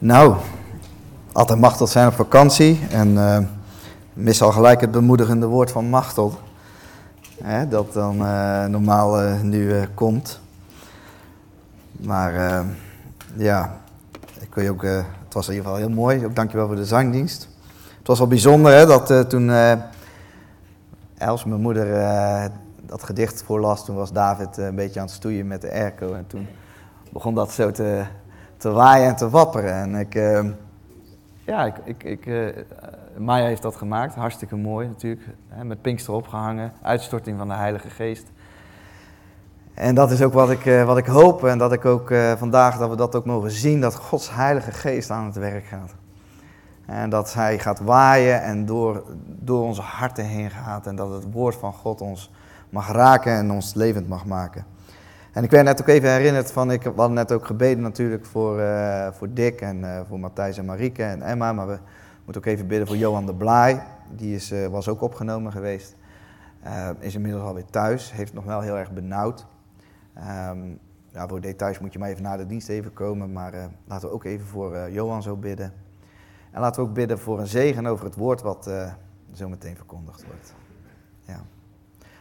Nou, altijd Machtel zijn op vakantie en eh mis al gelijk het bemoedigende woord van Machtel. Hè, dat dan eh, normaal eh, nu komt. Maar ja, ik wil je ook, het was in ieder geval heel mooi. Ook dankjewel voor de zangdienst. Het was wel bijzonder hè, dat toen Els, mijn moeder, dat gedicht voorlas, toen was David een beetje aan het stoeien met de airco. En toen begon dat zo te, te waaien en te wapperen. En ik, eh, ja, ik, ik, ik, eh, Maya heeft dat gemaakt, hartstikke mooi natuurlijk. Hè, met Pinkster opgehangen, uitstorting van de Heilige Geest. En dat is ook wat ik, eh, wat ik hoop en dat ik ook eh, vandaag, dat we dat ook mogen zien, dat Gods Heilige Geest aan het werk gaat. En dat Hij gaat waaien en door, door onze harten heen gaat en dat het woord van God ons mag raken en ons levend mag maken. En ik werd net ook even herinnerd van, ik, hadden net ook gebeden natuurlijk voor, eh, voor Dick en eh, voor Matthijs en Marieke en Emma, maar we moeten ook even bidden voor Johan de Blaai. Die is, eh, was ook opgenomen geweest, is inmiddels alweer thuis, heeft nog wel heel erg benauwd. Ehm, ja, voor details moet je maar even na de dienst even komen, maar laten we ook even voor Johan zo bidden. En laten we ook bidden voor een zegen over het woord wat zo meteen verkondigd wordt. Ja.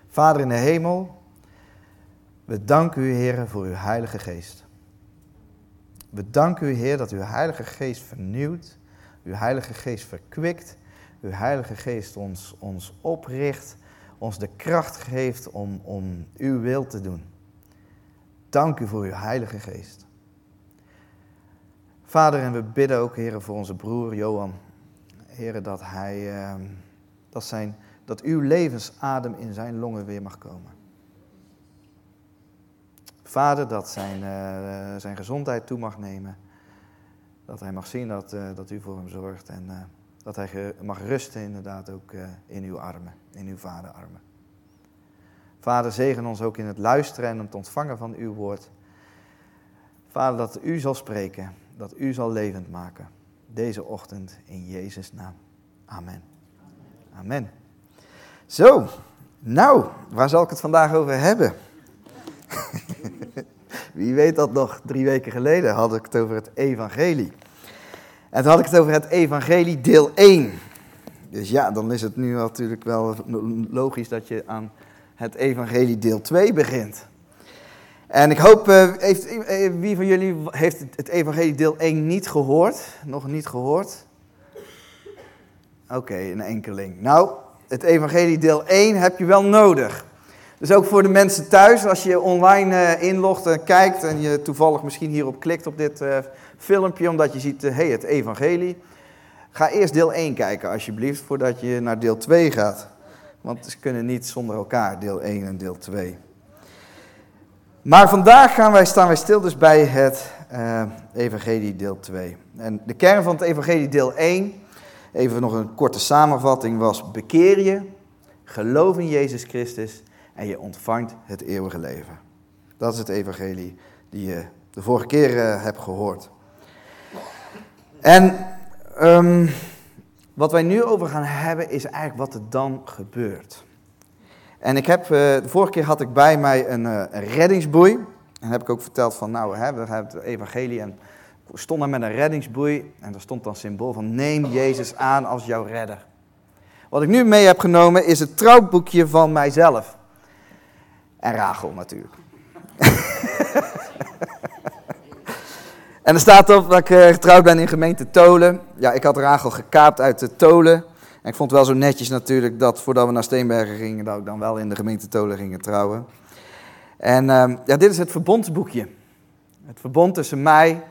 Vader in de hemel, we danken u, Heer, voor uw Heilige Geest. We danken u, Heer, dat uw Heilige Geest vernieuwt, uw Heilige Geest verkwikt, uw Heilige Geest ons, ons opricht, ons de kracht geeft om, om uw wil te doen. Dank u voor uw Heilige Geest. Vader, en we bidden ook, Heer, voor onze broer Johan. Heer, dat hij, eh, dat, zijn, dat uw levensadem in zijn longen weer mag komen. Vader, dat zijn, eh, zijn gezondheid toe mag nemen. Dat hij mag zien dat, eh, dat u voor hem zorgt. En eh, dat hij mag rusten inderdaad ook in uw armen, in uw vaderarmen. Vader, zegen ons ook in het luisteren en het ontvangen van uw woord. Vader, dat u zal spreken, dat u zal levend maken. Deze ochtend in Jezus' naam. Amen. Amen. Zo, nou, waar zal ik het vandaag over hebben? Wie weet dat nog, drie weken geleden had ik het over het evangelie. En toen had ik het over het evangelie deel 1. Dus ja, dan is het nu natuurlijk wel logisch dat je aan het evangelie deel 2 begint. En ik hoop, eh, heeft, eh, wie van jullie heeft het- evangelie deel 1 niet gehoord? Nog niet gehoord? Oké, een enkeling. Nou, het evangelie deel 1 heb je wel nodig. Dus ook voor de mensen thuis, als je online eh, inlogt en kijkt en je toevallig misschien hierop klikt op dit eh, filmpje, omdat je ziet, hé, hey, het evangelie. Ga eerst deel 1 kijken alsjeblieft, voordat je naar deel 2 gaat. Want ze kunnen niet zonder elkaar, deel 1 en deel 2. Maar vandaag gaan wij, staan wij stil dus bij het eh, evangelie deel 2. En de kern van het evangelie deel 1, even nog een korte samenvatting, was bekeer je, geloof in Jezus Christus en je ontvangt het eeuwige leven. Dat is het evangelie die je de vorige keer eh, hebt gehoord. En ehm, wat wij nu over gaan hebben is eigenlijk wat er dan gebeurt. En ik heb, eh, de vorige keer had ik bij mij een, eh, een reddingsboei. En heb ik ook verteld van, nou, hè, we hebben het evangelie en stond daar met een reddingsboei. En daar stond dan symbool van, neem Jezus aan als jouw redder. Wat ik nu mee heb genomen is het trouwboekje van mijzelf. En Rachel natuurlijk. en er staat op dat ik eh, getrouwd ben in gemeente Tolen. Ja, ik had Rachel gekaapt uit de Tolen. En ik vond het wel zo netjes natuurlijk dat voordat we naar Steenbergen gingen, dat ik dan wel in de gemeente Tolen gingen trouwen. En ehm, ja, dit is het verbondsboekje. Het verbond tussen mij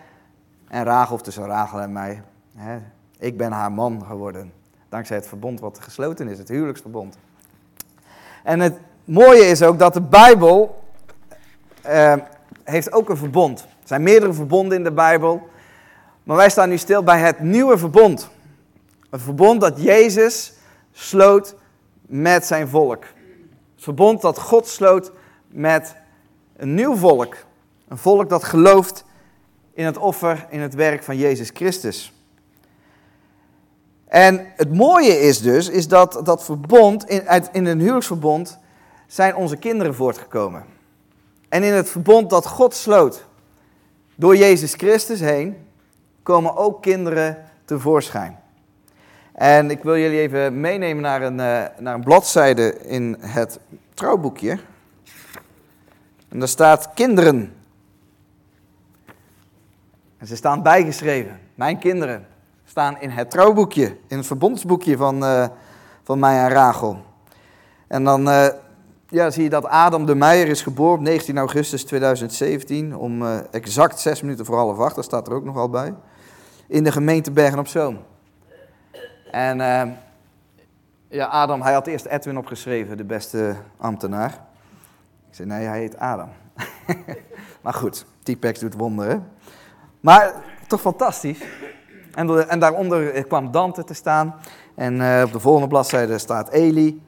en Rachel, of tussen Rachel en mij. Ik ben haar man geworden. Dankzij het verbond wat gesloten is, het huwelijksverbond. En het mooie is ook dat de Bijbel eh, heeft ook een verbond. Er zijn meerdere verbonden in de Bijbel. Maar wij staan nu stil bij het nieuwe verbond. Een verbond dat Jezus sloot met zijn volk. Het verbond dat God sloot met een nieuw volk. Een volk dat gelooft in het offer, in het werk van Jezus Christus. En het mooie is dus, is dat dat verbond, in, in een huwelijksverbond, zijn onze kinderen voortgekomen. En in het verbond dat God sloot door Jezus Christus heen, komen ook kinderen tevoorschijn. En ik wil jullie even meenemen naar een, uh, naar een bladzijde in het trouwboekje. En daar staat kinderen. En ze staan bijgeschreven. Mijn kinderen staan in het trouwboekje, in het verbondsboekje van, uh, van mij en Rachel. En dan uh, ja, zie je dat Adam de Meijer is geboren op 19 augustus 2017 om uh, exact zes minuten voor half acht, dat staat er ook nog al bij, in de gemeente Bergen op Zoom. En ja, Adam, hij had eerst Edwin opgeschreven, de beste ambtenaar. Ik zei, nee, hij heet Adam. maar goed, T-Pex doet wonderen. Maar toch fantastisch. En, en daaronder kwam Dante te staan. En op de volgende bladzijde staat Eli.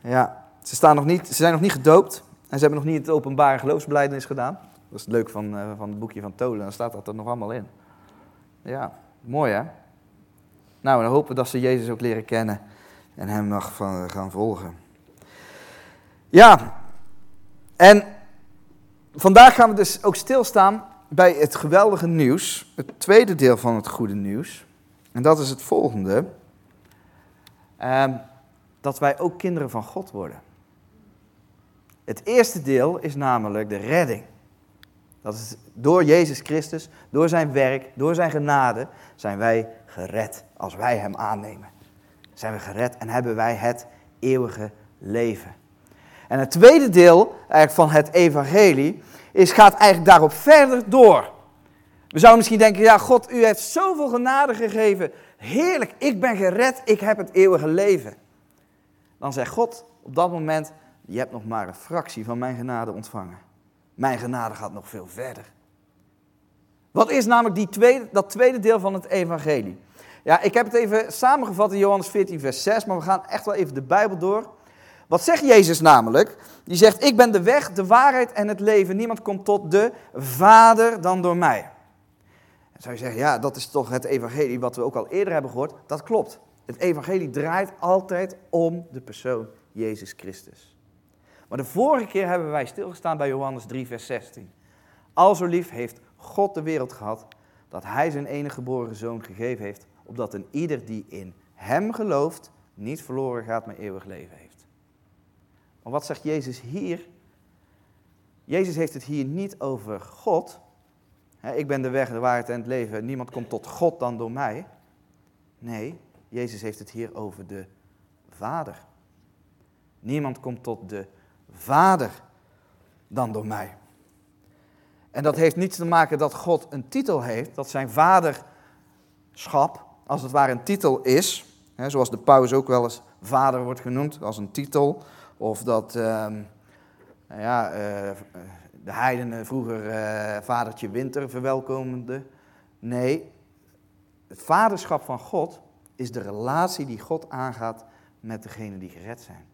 Ja, ze, staan nog niet, ze zijn nog niet gedoopt. En ze hebben nog niet het openbare geloofsbelijdenis gedaan. Dat is het leuk van, uh, van het boekje van Tolen. Dan staat dat er nog allemaal in. Ja, mooi hè? Nou, dan hopen dat ze Jezus ook leren kennen. En hem mag van, gaan volgen. Ja, en vandaag gaan we dus ook stilstaan bij het geweldige nieuws, het tweede deel van het goede nieuws. En dat is het volgende. Ehm, dat wij ook kinderen van God worden. Het eerste deel is namelijk de redding. Dat is door Jezus Christus, door zijn werk, door zijn genade, zijn wij gered als wij hem aannemen. Zijn we gered en hebben wij het eeuwige leven. En het tweede deel eigenlijk van het evangelie is, gaat eigenlijk daarop verder door. We zouden misschien denken, ja God, u heeft zoveel genade gegeven. Heerlijk, ik ben gered, ik heb het eeuwige leven. Dan zegt God op dat moment, je hebt nog maar een fractie van mijn genade ontvangen. Mijn genade gaat nog veel verder. Wat is namelijk die tweede, dat tweede deel van het evangelie? Ja, ik heb het even samengevat in Johannes 14, vers 6, maar we gaan echt wel even de Bijbel door. Wat zegt Jezus namelijk? Die zegt, ik ben de weg, de waarheid en het leven. Niemand komt tot de Vader dan door mij. Dan zou je zeggen, ja, dat is toch het evangelie wat we ook al eerder hebben gehoord. Dat klopt. Het evangelie draait altijd om de persoon Jezus Christus. Maar de vorige keer hebben wij stilgestaan bij Johannes 3, vers 16. Al zo lief heeft God de wereld gehad, dat hij zijn enige geboren zoon gegeven heeft, opdat een ieder die in hem gelooft, niet verloren gaat, maar eeuwig leven heeft. Maar wat zegt Jezus hier? Jezus heeft het hier niet over God. ik ben de weg, de waarheid en het leven. Niemand komt tot God dan door mij. Nee, Jezus heeft het hier over de Vader. Niemand komt tot de Vader dan door mij. En dat heeft niets te maken dat God een titel heeft, dat zijn vaderschap als het ware een titel is. zoals de paus ook wel eens vader wordt genoemd, als een titel. Of dat ehm, nou ja, uh, de heidenen vroeger uh, vadertje winter verwelkomende. Nee, het vaderschap van God is de relatie die God aangaat met degenen die gered zijn.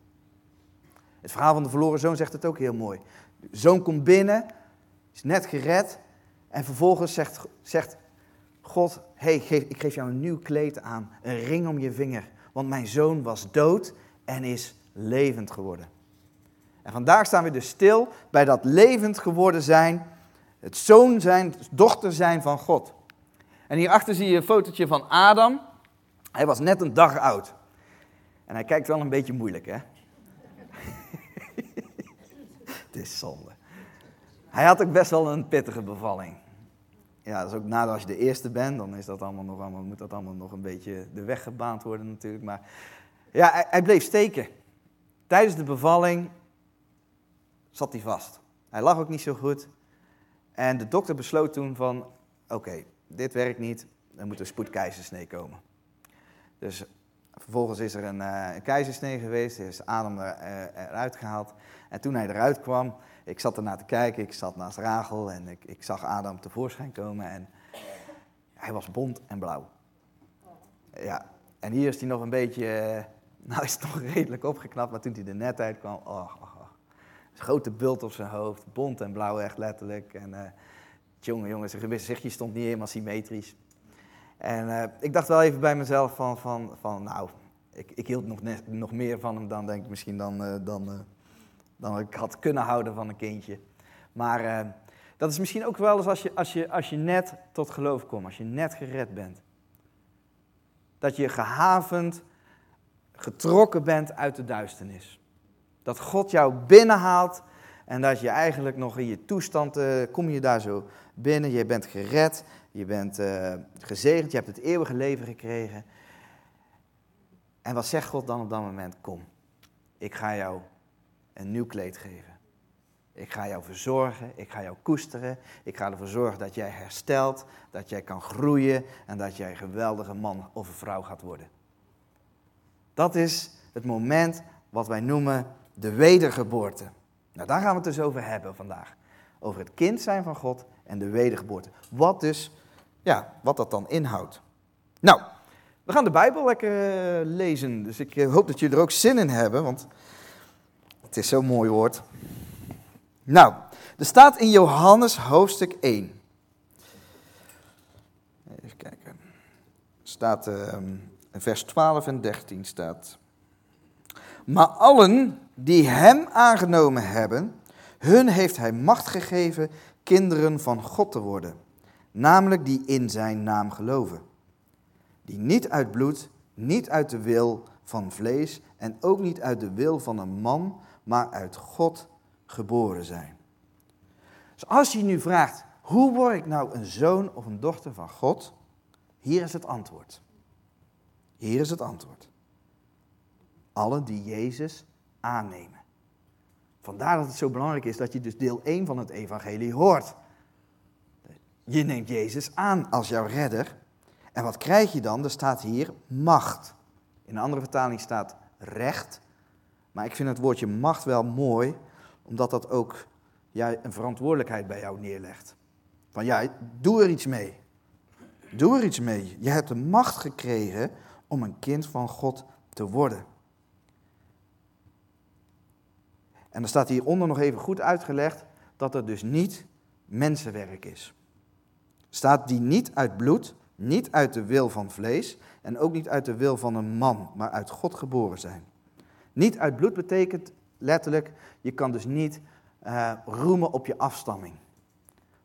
Het verhaal van de verloren zoon zegt het ook heel mooi. De zoon komt binnen, is net gered en vervolgens zegt, zegt God, hey, ik geef jou een nieuw kleed aan, een ring om je vinger, want mijn zoon was dood en is levend geworden. En vandaag staan we dus stil bij dat levend geworden zijn, het zoon zijn, dochter zijn van God. En hierachter zie je een fotootje van Adam. Hij was net een dag oud. En hij kijkt wel een beetje moeilijk, hè? Het is zonde. Hij had ook best wel een pittige bevalling. Ja, dat is ook nadat als je de eerste bent, dan is dat allemaal nog allemaal, moet dat allemaal nog een beetje de weg gebaand worden natuurlijk. Maar ja, hij, hij bleef steken. Tijdens de bevalling zat hij vast. Hij lag ook niet zo goed. En de dokter besloot toen van, oké, dit werkt niet, er moet een spoedkeizersnee komen. Dus vervolgens is er een, een keizersnee geweest, er is Adam er, uh, eruit gehaald. En toen hij eruit kwam, ik zat ernaar te kijken, ik zat naast Rachel en ik, ik zag Adam tevoorschijn komen en hij was bont en blauw. Ja, en hier is hij nog een beetje, uh, nou is het nog redelijk opgeknapt, maar toen hij er net uitkwam, oh, oh, oh. grote bult op zijn hoofd, bont en blauw echt letterlijk. En uh, jongen, jongen, zijn gezichtje stond niet helemaal symmetrisch. En uh, ik dacht wel even bij mezelf van, van, van nou, ik, ik hield nog, nog meer van hem dan, denk ik misschien, dan, dan, dan ik had kunnen houden van een kindje. Maar Dat is misschien ook wel eens als je, als je, als je net tot geloof komt, als je net gered bent. Dat je gehavend, getrokken bent uit de duisternis. Dat God jou binnenhaalt en dat je eigenlijk nog in je toestand, uh, kom je daar zo binnen, je bent gered, je bent uh, gezegend, je hebt het eeuwige leven gekregen. En wat zegt God dan op dat moment? Kom, ik ga jou een nieuw kleed geven. Ik ga jou verzorgen, ik ga jou koesteren, ik ga ervoor zorgen dat jij herstelt, dat jij kan groeien en dat jij een geweldige man of een vrouw gaat worden. Dat is het moment wat wij noemen de wedergeboorte. Nou, daar gaan we het dus over hebben vandaag. Over het kind zijn van God en de wedergeboorte. Wat dus, ja, wat dat dan inhoudt. Nou, we gaan de Bijbel lekker eh, lezen. Dus ik eh, hoop dat jullie er ook zin in hebben, want het is zo'n mooi woord. Nou, er staat in Johannes hoofdstuk 1. Even kijken. Staat in vers 12 en 13 staat. Maar allen die hem aangenomen hebben, hun heeft hij macht gegeven kinderen van God te worden. Namelijk die in zijn naam geloven. Die niet uit bloed, niet uit de wil van vlees en ook niet uit de wil van een man, maar uit God geboren zijn. Dus als je nu vraagt, hoe word ik nou een zoon of een dochter van God? Hier is het antwoord. Hier is het antwoord. Allen die Jezus aannemen. Vandaar dat het zo belangrijk is dat je dus deel 1 van het evangelie hoort. Je neemt Jezus aan als jouw redder. En wat krijg je dan? Er staat hier macht. In een andere vertaling staat recht. Maar ik vind het woordje macht wel mooi, omdat dat ook ja, een verantwoordelijkheid bij jou neerlegt. Van ja, doe er iets mee. Doe er iets mee. Je hebt de macht gekregen om een kind van God te worden. En er staat hieronder nog even goed uitgelegd dat het dus niet mensenwerk is. Staat die niet uit bloed, niet uit de wil van vlees en ook niet uit de wil van een man, maar uit God geboren zijn. Niet uit bloed betekent letterlijk, je kan dus niet uh, roemen op je afstamming.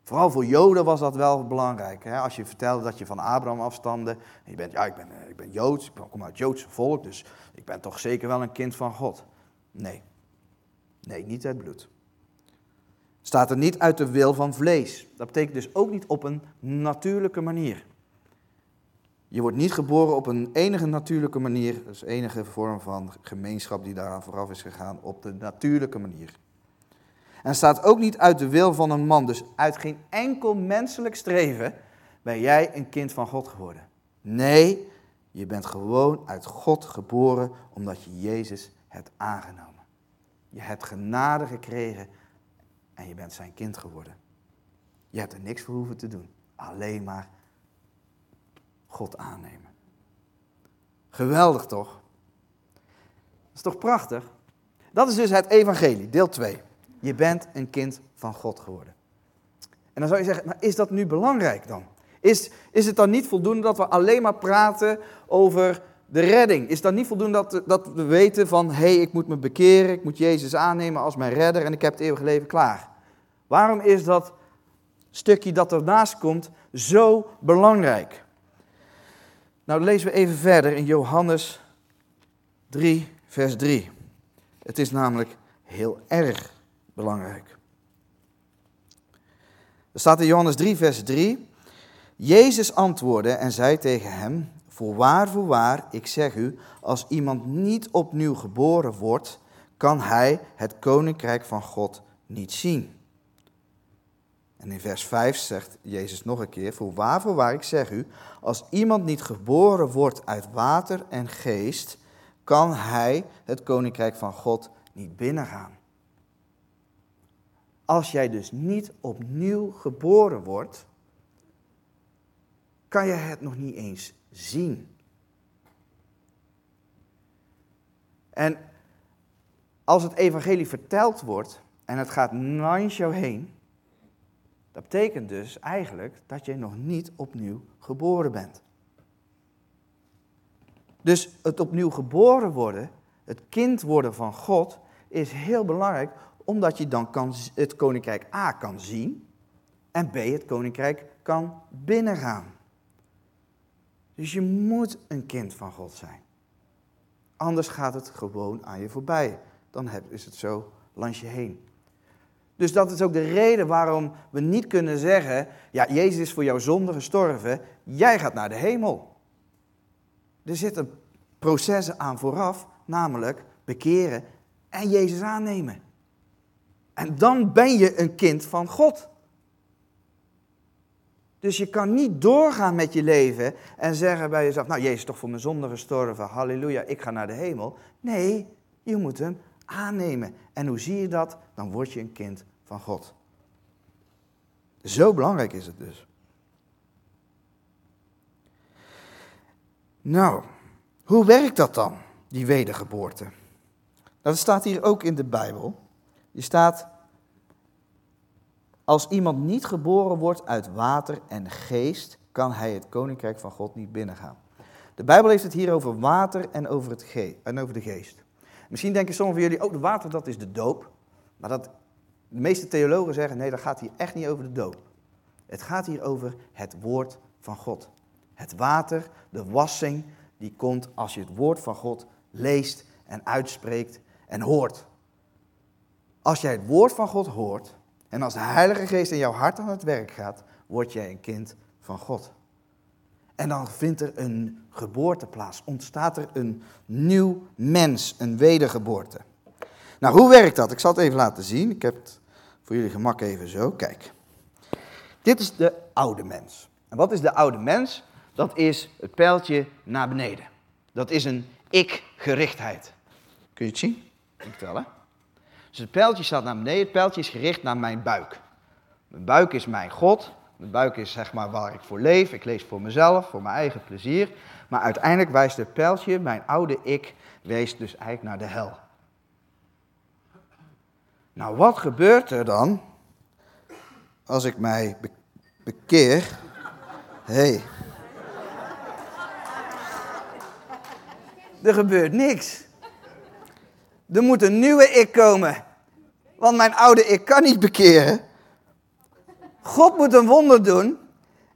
Vooral voor Joden was dat wel belangrijk. Hè? Als je vertelde dat je van Abraham afstamde. En je bent, ja, ik ben, eh, ik ben Joods, ik kom uit het Joodse volk, dus ik ben toch zeker wel een kind van God. Nee. Nee, niet uit bloed. Staat er niet uit de wil van vlees. Dat betekent dus ook niet op een natuurlijke manier. Je wordt niet geboren op een enige natuurlijke manier. Is enige vorm van gemeenschap die daaraan vooraf is gegaan. Op de natuurlijke manier. En staat ook niet uit de wil van een man. Dus uit geen enkel menselijk streven ben jij een kind van God geworden. Nee, je bent gewoon uit God geboren omdat je Jezus hebt aangenomen. Je hebt genade gekregen en je bent zijn kind geworden. Je hebt er niks voor hoeven te doen. Alleen maar God aannemen. Geweldig toch? Dat is toch prachtig? Dat is dus het evangelie, deel 2. Je bent een kind van God geworden. En dan zou je zeggen, maar is dat nu belangrijk dan? Is, is het dan niet voldoende dat we alleen maar praten over de redding? Is dat niet voldoende dat, dat we weten van, hé, hey, ik moet me bekeren, ik moet Jezus aannemen als mijn redder en ik heb het eeuwige leven klaar? Waarom is dat stukje dat ernaast komt zo belangrijk? Nou, lezen we even verder in Johannes 3, vers 3. Het is namelijk heel erg belangrijk. Er staat in Johannes 3, vers 3. Jezus antwoordde en zei tegen hem: Voorwaar, voorwaar, ik zeg u, als iemand niet opnieuw geboren wordt, kan hij het koninkrijk van God niet zien. En in vers 5 zegt Jezus nog een keer: Voorwaar, voorwaar, ik zeg u, als iemand niet geboren wordt uit water en geest, kan hij het koninkrijk van God niet binnengaan. Als jij dus niet opnieuw geboren wordt, kan je het nog niet eens zien. En als het evangelie verteld wordt en het gaat langs jou heen, dat betekent dus eigenlijk dat je nog niet opnieuw geboren bent. Dus het opnieuw geboren worden, het kind worden van God, is heel belangrijk, omdat je dan kan, het koninkrijk A kan zien En B, het koninkrijk kan binnengaan. Dus je moet een kind van God zijn. Anders gaat het gewoon aan je voorbij. Dan is het zo langs je heen. Dus dat is ook de reden waarom we niet kunnen zeggen: Ja, Jezus is voor jouw zonde gestorven, jij gaat naar de hemel. Er zitten processen aan vooraf, namelijk bekeren en Jezus aannemen. En dan ben je een kind van God. Dus je kan niet doorgaan met je leven en zeggen bij jezelf, nou Jezus is toch voor mijn zonde gestorven, halleluja, ik ga naar de hemel. Nee, je moet hem aannemen. En hoe zie je dat? Dan word je een kind van God. Zo belangrijk is het dus. Nou, hoe werkt dat dan, die wedergeboorte? Dat staat hier ook in de Bijbel. Je staat, als iemand niet geboren wordt uit water en geest, kan hij het koninkrijk van God niet binnengaan. De Bijbel heeft het hier over water en over, het en over de geest. Misschien denken sommigen van jullie, oh, de water dat is de doop. Maar dat, de meeste theologen zeggen, nee, dat gaat hier echt niet over de doop. Het gaat hier over het woord van God. Het water, de wassing, die komt als je het woord van God leest en uitspreekt en hoort. Als jij het woord van God hoort en als de Heilige Geest in jouw hart aan het werk gaat, word jij een kind van God. En dan vindt er een geboorte plaats, ontstaat er een nieuw mens, een wedergeboorte. Nou, hoe werkt dat? Ik zal het even laten zien. Ik heb het voor jullie gemak even zo. Kijk. Dit is de oude mens. En wat is de oude mens? Dat is het pijltje naar beneden. Dat is een ik-gerichtheid. Kun je het zien? Ik wel, hè? Dus het pijltje staat naar beneden. Het pijltje is gericht naar mijn buik. Mijn buik is mijn God. Mijn buik is zeg maar waar ik voor leef. Ik lees voor mezelf, voor mijn eigen plezier. Maar uiteindelijk wijst het pijltje, mijn oude ik, wees dus eigenlijk naar de hel. Nou, wat gebeurt er dan als ik mij bekeer? Hey. Er gebeurt niks. Er moet een nieuwe ik komen. Want mijn oude ik kan niet bekeren. God moet een wonder doen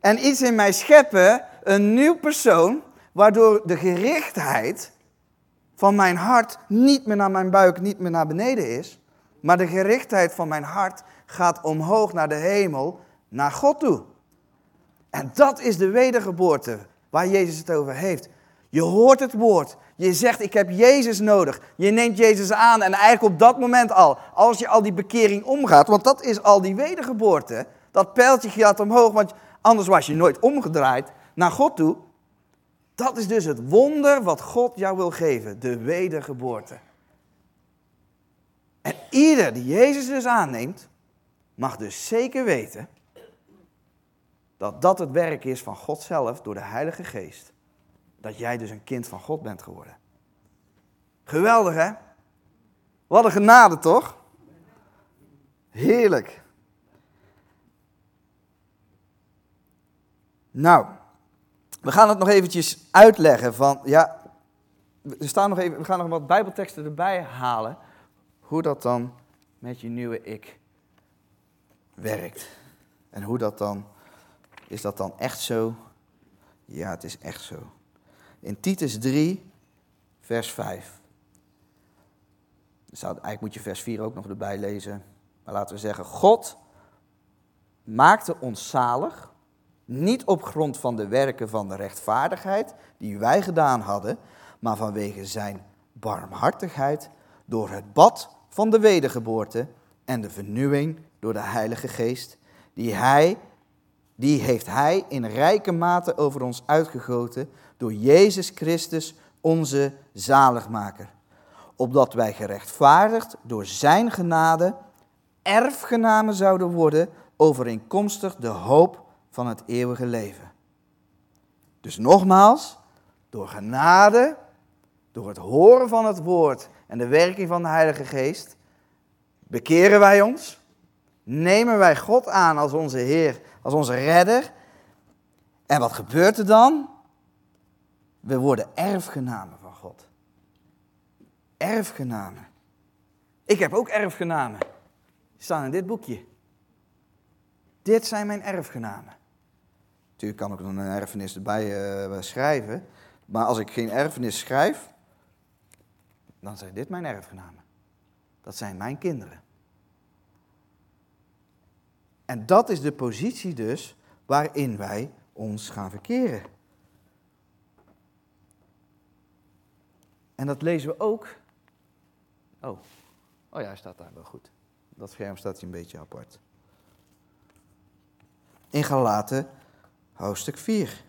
en iets in mij scheppen, een nieuw persoon, waardoor de gerichtheid van mijn hart niet meer naar mijn buik, niet meer naar beneden is, maar de gerichtheid van mijn hart gaat omhoog naar de hemel, naar God toe. En dat is de wedergeboorte waar Jezus het over heeft. Je hoort het woord. Je zegt, ik heb Jezus nodig. Je neemt Jezus aan en eigenlijk op dat moment al, als je al die bekering omgaat, want dat is al die wedergeboorte, dat pijltje gaat omhoog, want anders was je nooit omgedraaid naar God toe. Dat is dus het wonder wat God jou wil geven, de wedergeboorte. En ieder die Jezus dus aanneemt, mag dus zeker weten dat dat het werk is van God zelf door de Heilige Geest. Dat jij dus een kind van God bent geworden. Geweldig hè? Wat een genade toch? Heerlijk. Nou, we gaan het nog eventjes uitleggen van, ja, we, staan nog even, we gaan nog wat bijbelteksten erbij halen, hoe dat dan met je nieuwe ik werkt. En hoe dat dan, is dat dan echt zo? Ja, het is echt zo. In Titus 3, vers 5. eigenlijk moet je vers 4 ook nog erbij lezen. Maar laten we zeggen, God maakte ons zalig niet op grond van de werken van de rechtvaardigheid die wij gedaan hadden, maar vanwege zijn barmhartigheid door het bad van de wedergeboorte en de vernieuwing door de Heilige Geest, die, hij, die heeft Hij in rijke mate over ons uitgegoten door Jezus Christus, onze zaligmaker. Opdat wij gerechtvaardigd door Zijn genade erfgenamen zouden worden overeenkomstig de hoop van het eeuwige leven. Dus nogmaals, door genade, door het horen van het woord en de werking van de Heilige Geest, bekeren wij ons, nemen wij God aan als onze Heer, als onze redder. En wat gebeurt er dan? We worden erfgenamen van God. Erfgenamen. Ik heb ook erfgenamen. Die staan in dit boekje. Dit zijn mijn erfgenamen. Natuurlijk kan ik dan een erfenis erbij uh, schrijven. Maar als ik geen erfenis schrijf, dan zijn dit mijn erfgenamen. Dat zijn mijn kinderen. En dat is de positie dus waarin wij ons gaan verkeren. En dat lezen we ook. Oh, oh ja, hij staat daar wel goed. Dat scherm staat hier een beetje apart. In Galaten, hoofdstuk 4,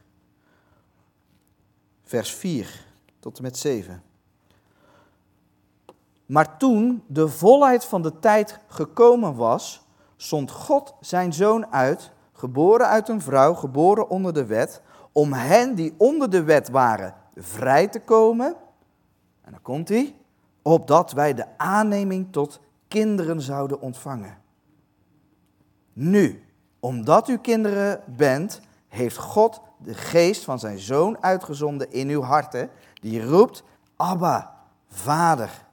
vers 4 tot en met 7. Maar toen de volheid van de tijd gekomen was, zond God zijn zoon uit, geboren uit een vrouw, geboren onder de wet, om hen die onder de wet waren vrij te komen. En dan komt hij, opdat wij de aanneming tot kinderen zouden ontvangen. Nu, omdat u kinderen bent, heeft God de geest van zijn zoon uitgezonden in uw harten, die roept, Abba, vader.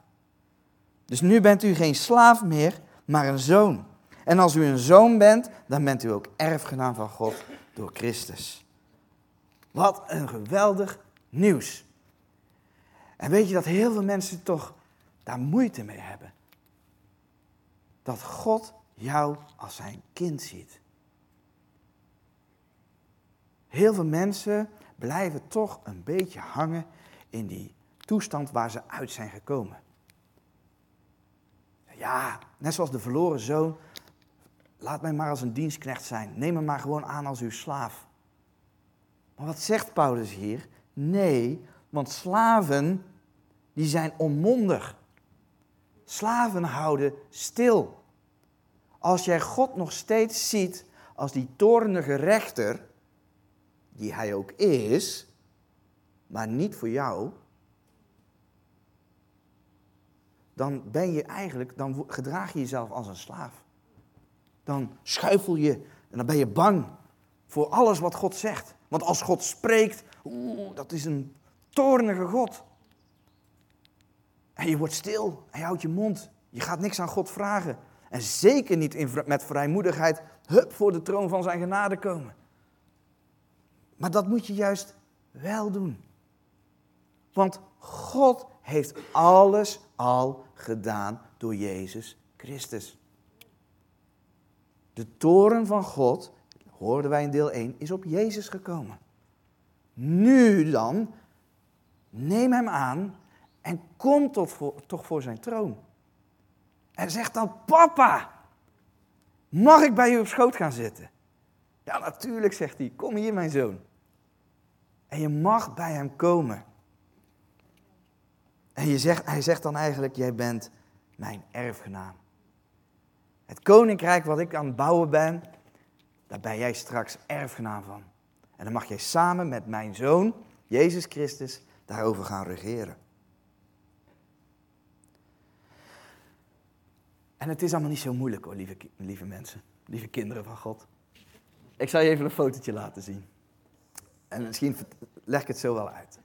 Dus nu bent u geen slaaf meer, maar een zoon. En als u een zoon bent, dan bent u ook erfgenaam van God door Christus. Wat een geweldig nieuws. En weet je dat heel veel mensen toch daar moeite mee hebben? Dat God jou als zijn kind ziet. Heel veel mensen blijven toch een beetje hangen in die toestand waar ze uit zijn gekomen. Ja, net zoals de verloren zoon Laat mij maar als een dienstknecht zijn. Neem me maar gewoon aan als uw slaaf. Maar wat zegt Paulus hier? Nee, want slaven, die zijn onmondig. Slaven houden stil. Als jij God nog steeds ziet als die toornige rechter, die hij ook is, maar niet voor jou, dan ben je eigenlijk, dan gedraag je jezelf als een slaaf dan schuifel je en dan ben je bang voor alles wat God zegt. Want als God spreekt, dat is een toornige God. En je wordt stil en houdt je mond. Je gaat niks aan God vragen. En zeker niet met vrijmoedigheid, hup, voor de troon van zijn genade komen. Maar dat moet je juist wel doen. Want God heeft alles al gedaan door Jezus Christus. De toren van God, hoorden wij in deel 1, is op Jezus gekomen. Nu dan, neem hem aan en kom tot voor, toch voor zijn troon. En zeg dan, papa, mag ik bij u op schoot gaan zitten? Ja, natuurlijk, zegt hij, kom hier mijn zoon. En je mag bij hem komen. En je zegt, hij zegt dan eigenlijk, jij bent mijn erfgenaam. Het koninkrijk wat ik aan het bouwen ben, daar ben jij straks erfgenaam van. En dan mag jij samen met mijn zoon, Jezus Christus, daarover gaan regeren. En het is allemaal niet zo moeilijk hoor, lieve, lieve mensen, lieve kinderen van God. Ik zal je even een fotootje laten zien. En misschien leg ik het zo wel uit.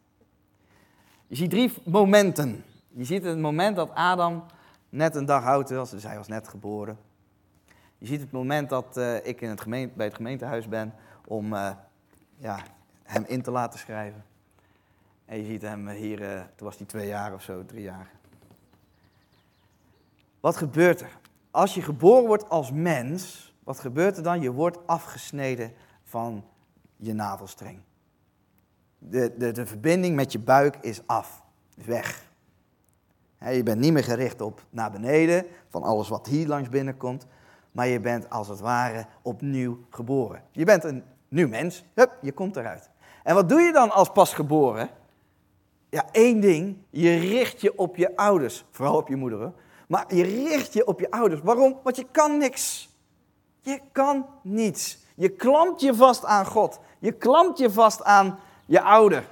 Je ziet drie momenten. Je ziet het moment dat Adam net een dag oud was, dus hij was net geboren. Je ziet het moment dat uh, ik in het gemeente, bij het gemeentehuis ben om uh, ja, hem in te laten schrijven. En je ziet hem hier, uh, toen was hij twee jaar of zo, drie jaar. Wat gebeurt er? Als je geboren wordt als mens, wat gebeurt er dan? Je wordt afgesneden van je navelstreng. De, de, de verbinding met je buik is af, weg. je bent niet meer gericht op naar beneden, van alles wat hier langs binnenkomt, maar je bent als het ware opnieuw geboren. Je bent een nieuw mens, Hup, je komt eruit. En wat doe je dan als pasgeboren? Ja, één ding, je richt je op je ouders, vooral op je moeder. Maar je richt je op je ouders. Waarom? Want je kan niks. Je kan niets. Je klampt je vast aan God. Je klampt je vast aan je ouder.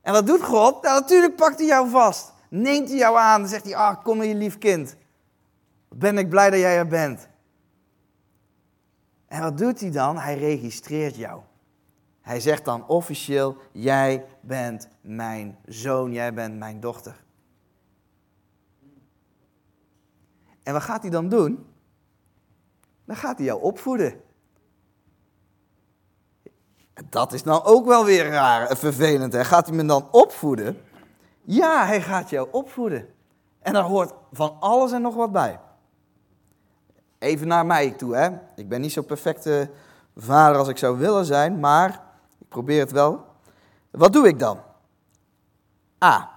En wat doet God? Nou, natuurlijk pakt hij jou vast. Neemt hij jou aan en zegt hij, ah, kom hier lief kind ben ik blij dat jij er bent. En wat doet hij dan? Hij registreert jou. Hij zegt dan officieel, jij bent mijn zoon, jij bent mijn dochter. En wat gaat hij dan doen? dan gaat hij jou opvoeden. Dat is nou ook wel weer raar en vervelend. Hè? Gaat hij me dan opvoeden? Ja, hij gaat jou opvoeden. En daar hoort van alles en nog wat bij. Even naar mij toe, hè. Ik ben niet zo'n perfecte vader als ik zou willen zijn, maar ik probeer het wel. Wat doe ik dan? A.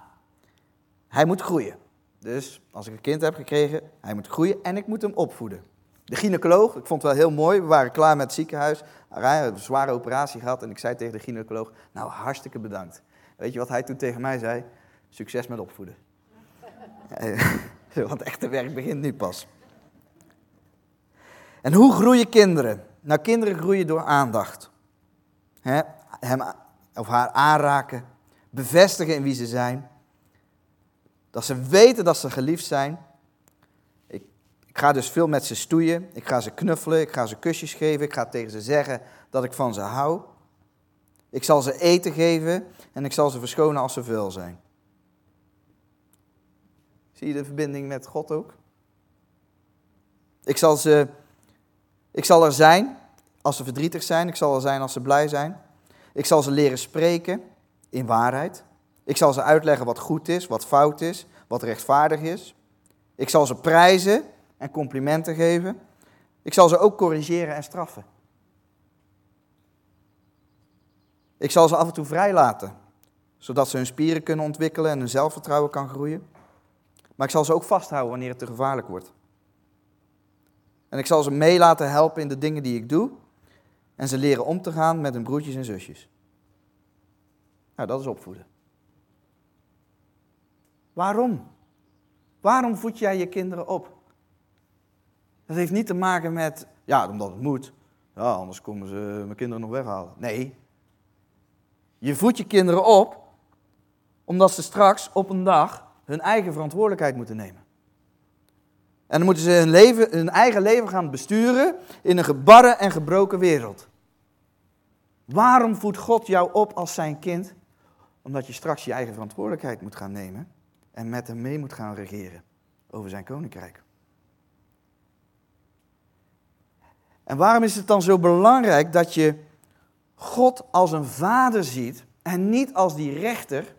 Hij moet groeien. Dus als ik een kind heb gekregen, hij moet groeien en ik moet hem opvoeden. De gynaecoloog, ik vond het wel heel mooi, we waren klaar met het ziekenhuis, een zware operatie gehad en ik zei tegen de gynaecoloog, nou hartstikke bedankt. Weet je wat hij toen tegen mij zei? Succes met opvoeden. Want het echte werk begint nu pas. En hoe groeien kinderen? Nou, kinderen groeien door aandacht. hem of haar aanraken, bevestigen in wie ze zijn. Dat ze weten dat ze geliefd zijn. Ik, ga dus veel met ze stoeien. Ik ga ze knuffelen. Ik ga ze kusjes geven. Ik ga tegen ze zeggen dat ik van ze hou. Ik zal ze eten geven en ik zal ze verschonen als ze vuil zijn. Zie je de verbinding met God ook? Ik zal, ze, ik zal er zijn als ze verdrietig zijn. Ik zal er zijn als ze blij zijn. Ik zal ze leren spreken in waarheid. Ik zal ze uitleggen wat goed is, wat fout is, wat rechtvaardig is. Ik zal ze prijzen en complimenten geven. Ik zal ze ook corrigeren en straffen. Ik zal ze af en toe vrijlaten, zodat ze hun spieren kunnen ontwikkelen en hun zelfvertrouwen kan groeien. Maar ik zal ze ook vasthouden wanneer het te gevaarlijk wordt. En ik zal ze mee laten helpen in de dingen die ik doe. En ze leren om te gaan met hun broertjes en zusjes. Nou, dat is opvoeden. Waarom? Waarom voed jij je kinderen op? Dat heeft niet te maken met, ja, omdat het moet. Ja, anders komen ze mijn kinderen nog weghalen. Nee. Je voedt je kinderen op omdat ze straks op een dag hun eigen verantwoordelijkheid moeten nemen. En dan moeten ze hun, leven, hun eigen leven gaan besturen in een gebarren en gebroken wereld. Waarom voedt God jou op als zijn kind? Omdat je straks je eigen verantwoordelijkheid moet gaan nemen en met hem mee moet gaan regeren over zijn koninkrijk. En waarom is het dan zo belangrijk dat je God als een vader ziet en niet als die rechter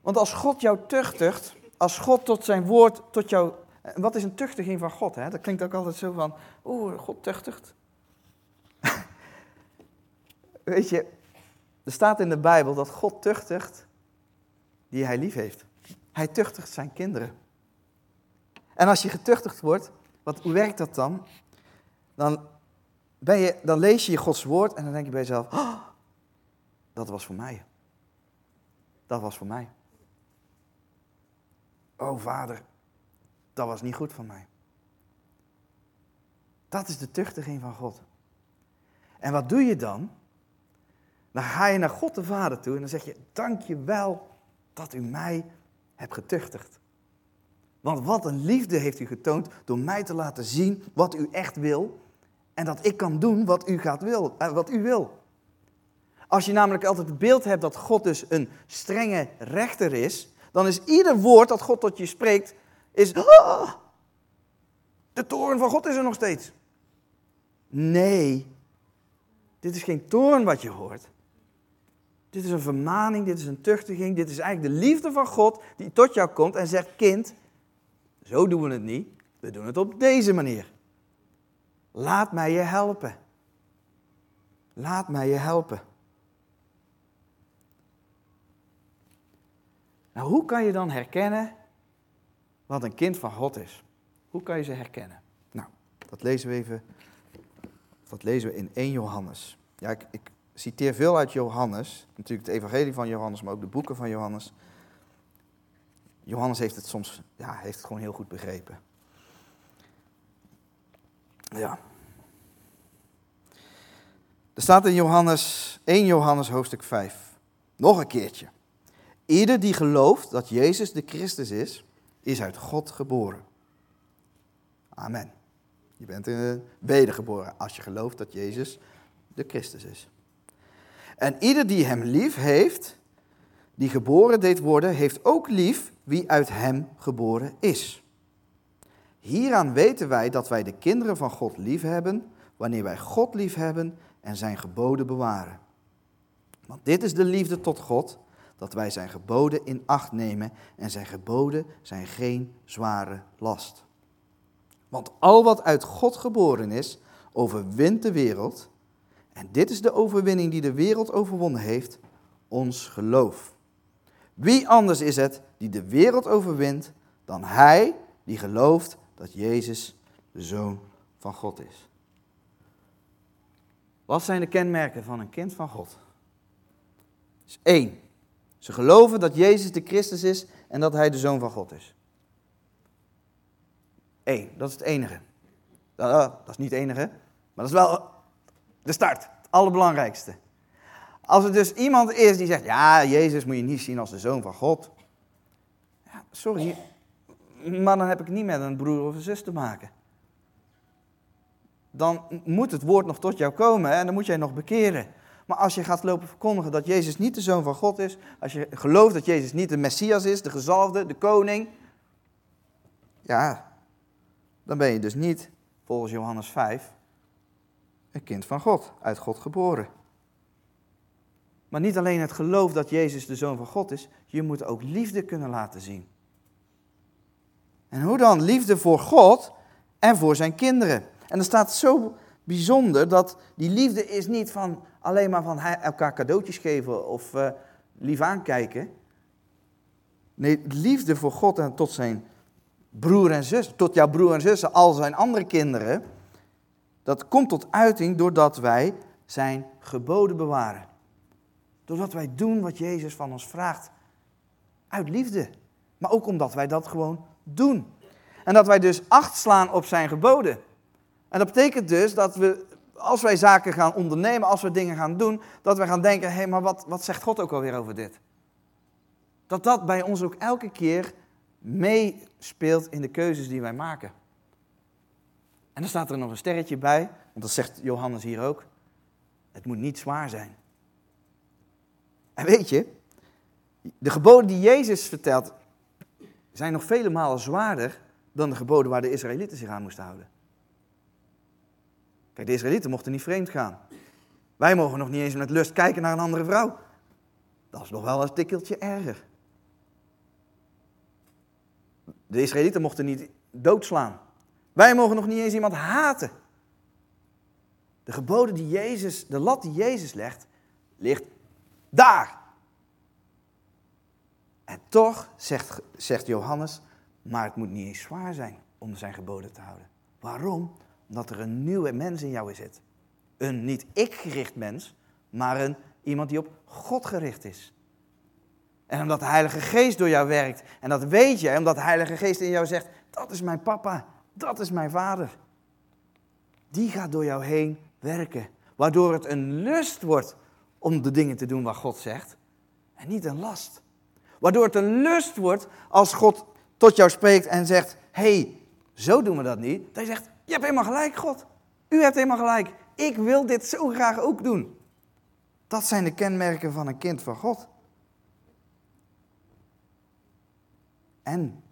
want als God jou tuchtigt, als God tot zijn woord, tot jou... Wat is een tuchtiging van God? Hè? Dat klinkt ook altijd zo van, oeh, God tuchtigt. Weet je, er staat in de Bijbel dat God tuchtigt die hij lief heeft. Hij tuchtigt zijn kinderen. En als je getuchtigd wordt, wat, hoe werkt dat dan? Dan, ben je, dan lees je Gods woord en dan denk je bij jezelf, oh, dat was voor mij. Dat was voor mij. Oh vader, dat was niet goed van mij. Dat is de tuchtiging van God. En wat doe je dan? Dan ga je naar God de Vader toe en dan zeg je: Dank je wel dat u mij hebt getuchtigd. Want wat een liefde heeft u getoond door mij te laten zien wat u echt wil. En dat ik kan doen wat u, gaat wil, eh, wat u wil. Als je namelijk altijd het beeld hebt dat God dus een strenge rechter is, dan is ieder woord dat God tot je spreekt, is, ah, de toren van God is er nog steeds. Nee, dit is geen toren wat je hoort. Dit is een vermaning, dit is een tuchtiging, dit is eigenlijk de liefde van God die tot jou komt en zegt, kind, zo doen we het niet, we doen het op deze manier. Laat mij je helpen. Laat mij je helpen. Nou, hoe kan je dan herkennen wat een kind van God is? Hoe kan je ze herkennen? Nou, dat lezen we even. Dat lezen we in 1 Johannes. Ja, ik, ik citeer veel uit Johannes. Natuurlijk het evangelie van Johannes, maar ook de boeken van Johannes. Johannes heeft het soms, ja, heeft het gewoon heel goed begrepen. Ja. Er staat in Johannes, 1 Johannes hoofdstuk 5. Nog een keertje. Ieder die gelooft dat Jezus de Christus is, is uit God geboren. Amen. Je bent wedergeboren als je gelooft dat Jezus de Christus is. En ieder die hem lief heeft, die geboren deed worden, heeft ook lief wie uit hem geboren is. Hieraan weten wij dat wij de kinderen van God liefhebben, wanneer wij God liefhebben en zijn geboden bewaren. Want dit is de liefde tot God, dat wij zijn geboden in acht nemen en zijn geboden zijn geen zware last. Want al wat uit God geboren is, overwint de wereld. En dit is de overwinning die de wereld overwonnen heeft, ons geloof. Wie anders is het die de wereld overwint dan hij die gelooft dat Jezus de Zoon van God is? Wat zijn de kenmerken van een kind van God? is één. Ze geloven dat Jezus de Christus is en dat hij de Zoon van God is. Eén, dat is het enige. Dat is niet het enige, maar dat is wel de start, het allerbelangrijkste. Als er dus iemand is die zegt, ja, Jezus moet je niet zien als de Zoon van God. Ja, sorry, maar dan heb ik niet met een broer of een zus te maken. Dan moet het woord nog tot jou komen en dan moet jij nog bekeren. Maar als je gaat lopen verkondigen dat Jezus niet de Zoon van God is, als je gelooft dat Jezus niet de Messias is, de gezalfde, de koning, ja, dan ben je dus niet, volgens Johannes 5, een kind van God, uit God geboren. Maar niet alleen het geloof dat Jezus de Zoon van God is, je moet ook liefde kunnen laten zien. En hoe dan? Liefde voor God en voor zijn kinderen. En er staat zo bijzonder dat die liefde is niet van alleen maar van elkaar cadeautjes geven of uh, lief aankijken. Nee, liefde voor God en tot zijn broer en zus, tot jouw broer en zussen, al zijn andere kinderen, dat komt tot uiting doordat wij zijn geboden bewaren. Doordat wij doen wat Jezus van ons vraagt. Uit liefde. Maar ook omdat wij dat gewoon doen. En dat wij dus acht slaan op zijn geboden. En dat betekent dus dat we, als wij zaken gaan ondernemen, als we dingen gaan doen, dat we gaan denken, hé, hey, maar wat, wat zegt God ook alweer over dit? Dat dat bij ons ook elke keer meespeelt in de keuzes die wij maken. En dan staat er nog een sterretje bij, want dat zegt Johannes hier ook. Het moet niet zwaar zijn. En weet je, de geboden die Jezus vertelt, zijn nog vele malen zwaarder dan de geboden waar de Israëlieten zich aan moesten houden. Kijk, de Israëlieten mochten niet vreemd gaan. Wij mogen nog niet eens met lust kijken naar een andere vrouw. Dat is nog wel een tikkeltje erger. De Israëlieten mochten niet doodslaan. Wij mogen nog niet eens iemand haten. De geboden die Jezus, de lat die Jezus legt, ligt daar. En toch, zegt, zegt Johannes, maar het moet niet eens zwaar zijn om zijn geboden te houden. Waarom? Omdat er een nieuwe mens in jou zit. Een niet ik-gericht mens, maar een, iemand die op God gericht is. En omdat de Heilige Geest door jou werkt, en dat weet je, omdat de Heilige Geest in jou zegt, dat is mijn papa, dat is mijn vader. Die gaat door jou heen werken, waardoor het een lust wordt om de dingen te doen wat God zegt, en niet een last. Waardoor het een lust wordt als God tot jou spreekt en zegt, hey, zo doen we dat niet. Je zegt, je hebt helemaal gelijk, God. U hebt helemaal gelijk. Ik wil dit zo graag ook doen. Dat zijn de kenmerken van een kind van God. En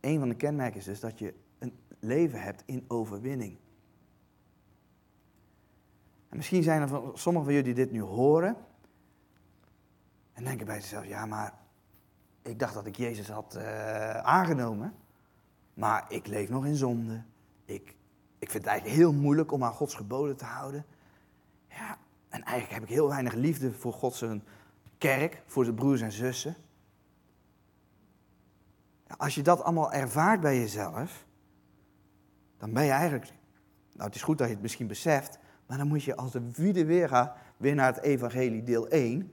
een van de kenmerken is dus dat je een leven hebt in overwinning. En misschien zijn er sommigen van jullie die dit nu horen. En denken bij zichzelf, ja maar ik dacht dat ik Jezus had uh, aangenomen. Maar ik leef nog in zonde. Ik ik vind het eigenlijk heel moeilijk om aan Gods geboden te houden. Ja, en eigenlijk heb ik heel weinig liefde voor Gods kerk, voor zijn broers en zussen. Als je dat allemaal ervaart bij jezelf, dan ben je eigenlijk. Nou, het is goed dat je het misschien beseft, maar dan moet je als de gaan weer naar het Evangelie deel 1.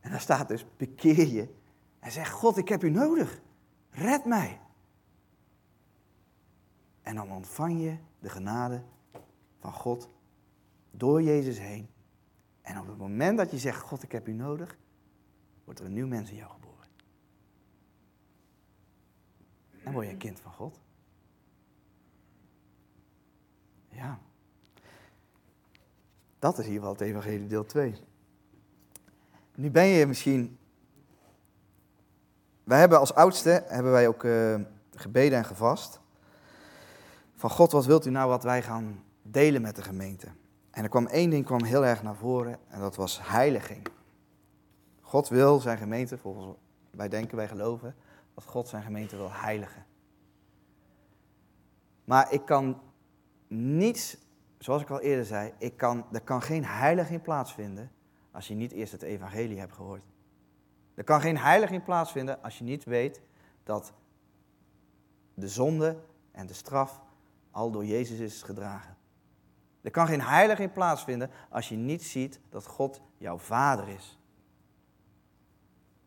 En daar staat dus: bekeer je en zeg: God, ik heb u nodig. Red mij. En dan ontvang je de genade van God door Jezus heen. En op het moment dat je zegt, God, ik heb u nodig, wordt er een nieuw mens in jou geboren. En word je een kind van God. Ja. Dat is hier wel het evangelie deel 2. Nu ben je misschien... Wij hebben als oudste, hebben wij ook uh, gebeden en gevast. van God, wat wilt u nou wat wij gaan delen met de gemeente? En er kwam één ding kwam heel erg naar voren en dat was heiliging. God wil zijn gemeente, volgens wij denken, wij geloven, dat God zijn gemeente wil heiligen. Maar ik kan niets, zoals ik al eerder zei, ik kan, er kan geen heiliging plaatsvinden als je niet eerst het evangelie hebt gehoord. Er kan geen heiliging plaatsvinden als je niet weet dat de zonde en de straf al door Jezus is gedragen. Er kan geen heiliging plaatsvinden als je niet ziet dat God jouw vader is.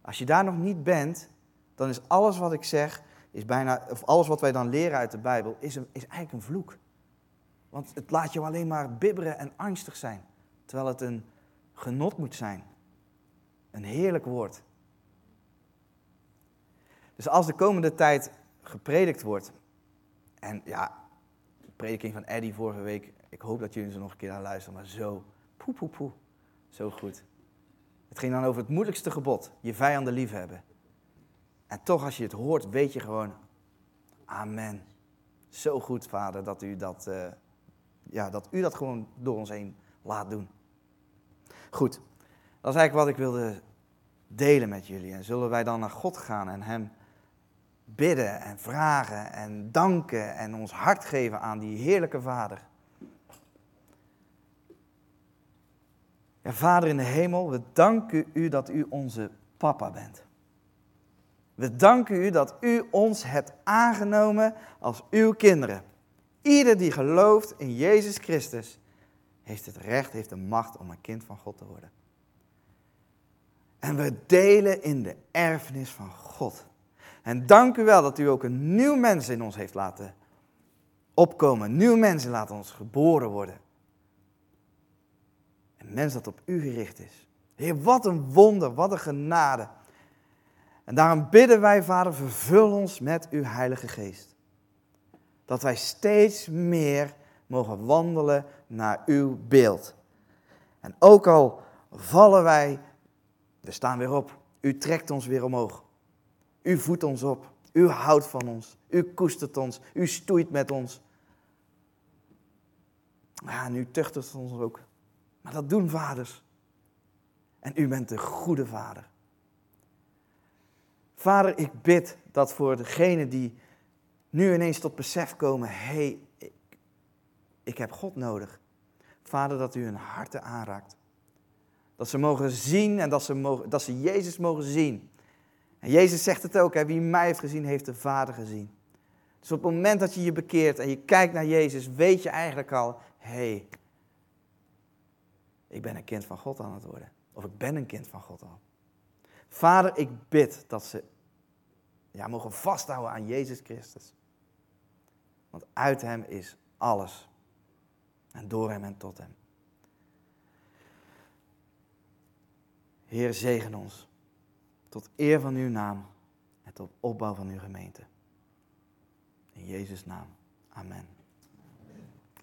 Als je daar nog niet bent, dan is alles wat ik zeg, is bijna, of alles wat wij dan leren uit de Bijbel, is, een, is eigenlijk een vloek. Want het laat jou alleen maar bibberen en angstig zijn, terwijl het een genot moet zijn. Een heerlijk woord. Dus als de komende tijd gepredikt wordt, en ja, de prediking van Eddie vorige week, ik hoop dat jullie ze nog een keer naar luisteren, maar zo, poe poe poe, zo goed. Het ging dan over het moeilijkste gebod, je vijanden liefhebben. En toch als je het hoort, weet je gewoon, amen. Zo goed, vader, dat u dat, uh, ja, dat u dat gewoon door ons heen laat doen. Goed, dat is eigenlijk wat ik wilde delen met jullie. En zullen wij dan naar God gaan en Hem bidden en vragen en danken en ons hart geven aan die heerlijke Vader. Vader in de hemel, we danken u dat u onze papa bent. We danken u dat u ons hebt aangenomen als uw kinderen. Ieder die gelooft in Jezus Christus heeft het recht, heeft de macht om een kind van God te worden. En we delen in de erfenis van God. En dank u wel dat u ook een nieuw mens in ons heeft laten opkomen. Nieuw mensen laten ons geboren worden. Een mens dat op u gericht is. Heer, wat een wonder, wat een genade. En daarom bidden wij, Vader, vervul ons met uw Heilige Geest. Dat wij steeds meer mogen wandelen naar uw beeld. En ook al vallen wij, we staan weer op. U trekt ons weer omhoog. U voedt ons op. U houdt van ons. U koestert ons. U stoeit met ons. Ja, u tuchtert ons ook. Maar dat doen vaders. En u bent een goede vader. Vader, ik bid dat voor degenen die nu ineens tot besef komen: hé, hey, ik, heb God nodig. Vader, dat u hun harten aanraakt. Dat ze mogen zien en dat ze, mogen, dat ze Jezus mogen zien. En Jezus zegt het ook, hè, wie mij heeft gezien, heeft de Vader gezien. Dus op het moment dat je je bekeert en je kijkt naar Jezus, weet je eigenlijk al, hé, hey, ik ben een kind van God aan het worden. Of ik ben een kind van God al. Vader, ik bid dat ze ja, mogen vasthouden aan Jezus Christus. Want uit Hem is alles. En door Hem en tot Hem. Heer, zegen ons. Tot eer van uw naam en tot opbouw van uw gemeente. In Jezus' naam. Amen.